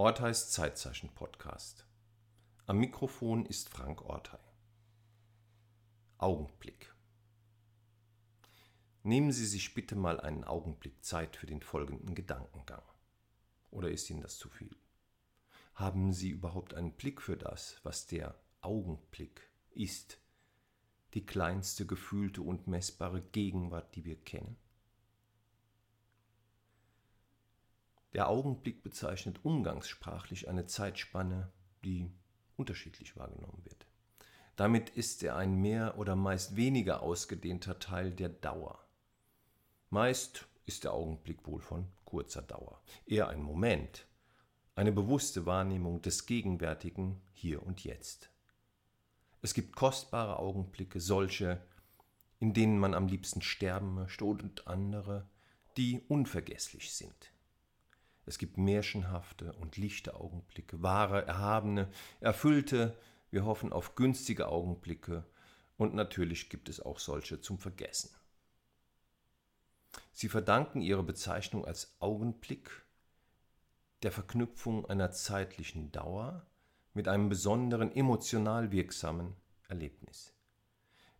Orteis Zeitzeichen Podcast. Am Mikrofon ist Frank Ortei. Augenblick. Nehmen Sie sich bitte mal einen Augenblick Zeit für den folgenden Gedankengang. Oder ist Ihnen das zu viel? Haben Sie überhaupt einen Blick für das, was der Augenblick ist? Die kleinste gefühlte und messbare Gegenwart, die wir kennen? Der Augenblick bezeichnet umgangssprachlich eine Zeitspanne, die unterschiedlich wahrgenommen wird. Damit ist er ein mehr oder meist weniger ausgedehnter Teil der Dauer. Meist ist der Augenblick wohl von kurzer Dauer, eher ein Moment, eine bewusste Wahrnehmung des Gegenwärtigen hier und jetzt. Es gibt kostbare Augenblicke, solche, in denen man am liebsten sterben möchte, und andere, die unvergesslich sind. Es gibt märchenhafte und lichte Augenblicke, wahre, erhabene, erfüllte, wir hoffen auf günstige Augenblicke und natürlich gibt es auch solche zum Vergessen. Sie verdanken ihre Bezeichnung als Augenblick der Verknüpfung einer zeitlichen Dauer mit einem besonderen emotional wirksamen Erlebnis.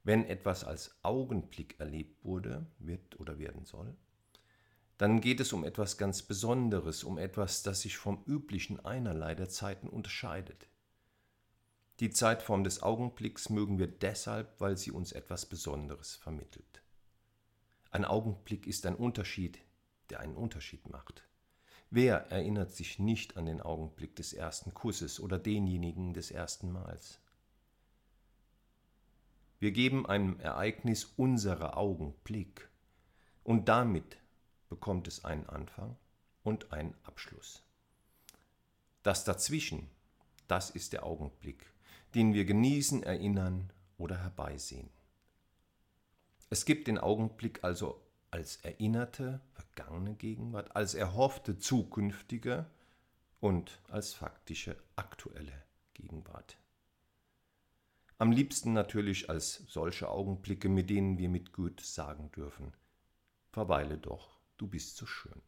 Wenn etwas als Augenblick erlebt wurde, wird oder werden soll, dann geht es um etwas ganz Besonderes, um etwas, das sich vom üblichen einerlei der Zeiten unterscheidet. Die Zeitform des Augenblicks mögen wir deshalb, weil sie uns etwas Besonderes vermittelt. Ein Augenblick ist ein Unterschied, der einen Unterschied macht. Wer erinnert sich nicht an den Augenblick des ersten Kusses oder denjenigen des ersten Mals? Wir geben einem Ereignis unsere Augenblick und damit bekommt es einen Anfang und einen Abschluss. Das dazwischen, das ist der Augenblick, den wir genießen, erinnern oder herbeisehen. Es gibt den Augenblick also als erinnerte, vergangene Gegenwart, als erhoffte zukünftige und als faktische aktuelle Gegenwart. Am liebsten natürlich als solche Augenblicke, mit denen wir mit Goethe sagen dürfen, verweile doch du bist so schön.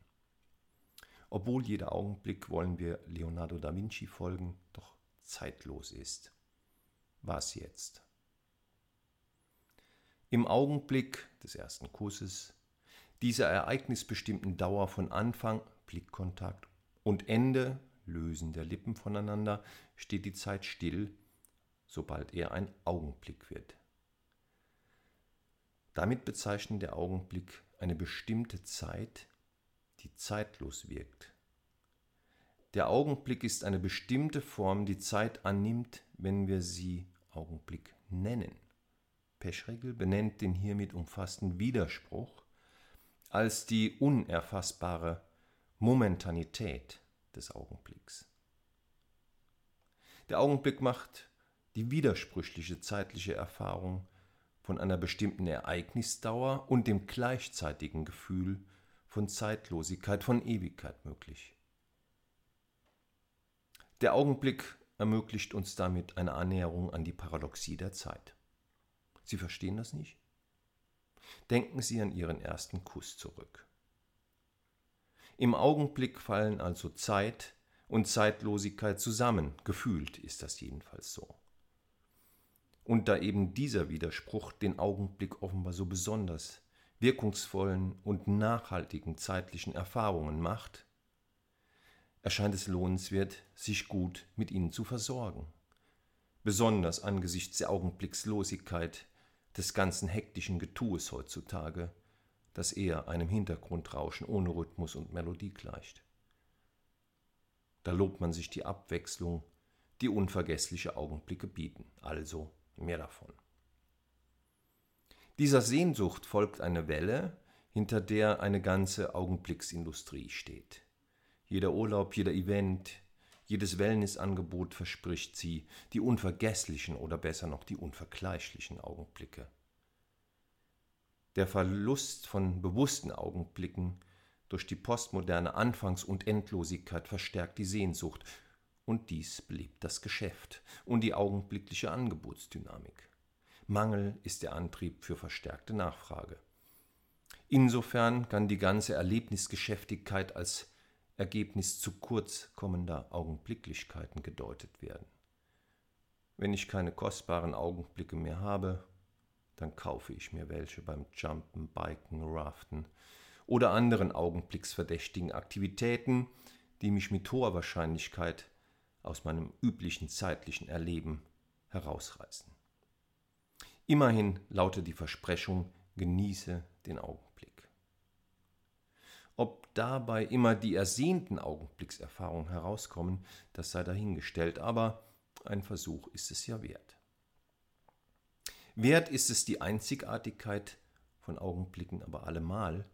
Obwohl jeder Augenblick, wollen wir Leonardo da Vinci folgen, doch zeitlos ist. Was jetzt? Im Augenblick des ersten Kusses, dieser ereignisbestimmten Dauer von Anfang, Blickkontakt und Ende, Lösen der Lippen voneinander, steht die Zeit still, sobald er ein Augenblick wird. Damit bezeichnet der Augenblick eine bestimmte Zeit, die zeitlos wirkt. Der Augenblick ist eine bestimmte Form, die Zeit annimmt, wenn wir sie Augenblick nennen. Peschregel benennt den hiermit umfassten Widerspruch als die unerfassbare Momentanität des Augenblicks. Der Augenblick macht die widersprüchliche zeitliche Erfahrung von einer bestimmten Ereignisdauer und dem gleichzeitigen Gefühl von Zeitlosigkeit, von Ewigkeit möglich. Der Augenblick ermöglicht uns damit eine Annäherung an die Paradoxie der Zeit. Sie verstehen das nicht? Denken Sie an Ihren ersten Kuss zurück. Im Augenblick fallen also Zeit und Zeitlosigkeit zusammen, gefühlt ist das jedenfalls so. Und da eben dieser Widerspruch den Augenblick offenbar so besonders wirkungsvollen und nachhaltigen zeitlichen Erfahrungen macht, erscheint es lohnenswert, sich gut mit ihnen zu versorgen. Besonders angesichts der Augenblickslosigkeit des ganzen hektischen Getues heutzutage, das eher einem Hintergrundrauschen ohne Rhythmus und Melodie gleicht. Da lobt man sich die Abwechslung, die unvergessliche Augenblicke bieten, also Mehr davon. Dieser Sehnsucht folgt eine Welle, hinter der eine ganze Augenblicksindustrie steht. Jeder Urlaub, jeder Event, jedes Wellnessangebot verspricht sie, die unvergesslichen oder besser noch die unvergleichlichen Augenblicke. Der Verlust von bewussten Augenblicken durch die postmoderne Anfangs- und Endlosigkeit verstärkt die Sehnsucht und dies belebt das Geschäft und die augenblickliche Angebotsdynamik. Mangel ist der Antrieb für verstärkte Nachfrage. Insofern kann die ganze Erlebnisgeschäftigkeit als Ergebnis zu kurz kommender Augenblicklichkeiten gedeutet werden. Wenn ich keine kostbaren Augenblicke mehr habe, dann kaufe ich mir welche beim Jumpen, Biken, Raften oder anderen augenblicksverdächtigen Aktivitäten, die mich mit hoher Wahrscheinlichkeit aus meinem üblichen zeitlichen Erleben herausreißen. Immerhin lautet die Versprechung, genieße den Augenblick. Ob dabei immer die ersehnten Augenblickserfahrungen herauskommen, das sei dahingestellt, aber ein Versuch ist es ja wert. Wert ist es die Einzigartigkeit von Augenblicken aber allemal,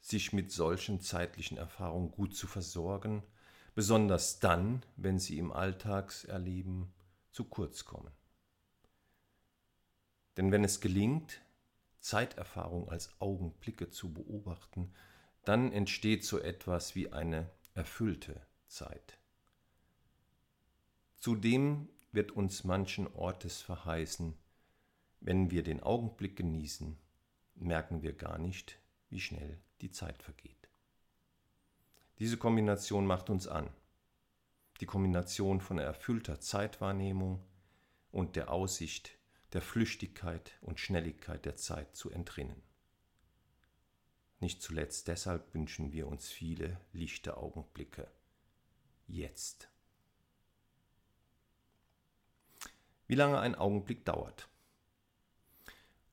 sich mit solchen zeitlichen Erfahrungen gut zu versorgen, besonders dann, wenn sie im Alltagserleben zu kurz kommen. Denn wenn es gelingt, Zeiterfahrung als Augenblicke zu beobachten, dann entsteht so etwas wie eine erfüllte Zeit. Zudem wird uns manchen Ortes verheißen, wenn wir den Augenblick genießen, merken wir gar nicht, wie schnell die Zeit vergeht. Diese Kombination macht uns an. Die Kombination von erfüllter Zeitwahrnehmung und der Aussicht der Flüchtigkeit und Schnelligkeit der Zeit zu entrinnen. Nicht zuletzt deshalb wünschen wir uns viele lichte Augenblicke. Jetzt. Wie lange ein Augenblick dauert.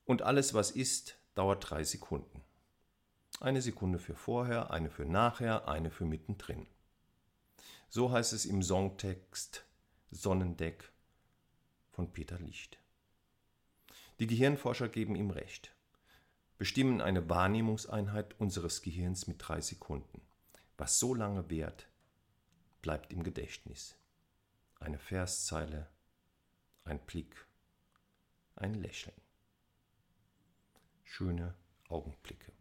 Und alles, was ist, dauert drei Sekunden. Eine Sekunde für vorher, eine für nachher, eine für mittendrin. So heißt es im Songtext Sonnendeck von Peter Licht. Die Gehirnforscher geben ihm recht, bestimmen eine Wahrnehmungseinheit unseres Gehirns mit drei Sekunden. Was so lange währt, bleibt im Gedächtnis. Eine Verszeile, ein Blick, ein Lächeln. Schöne Augenblicke.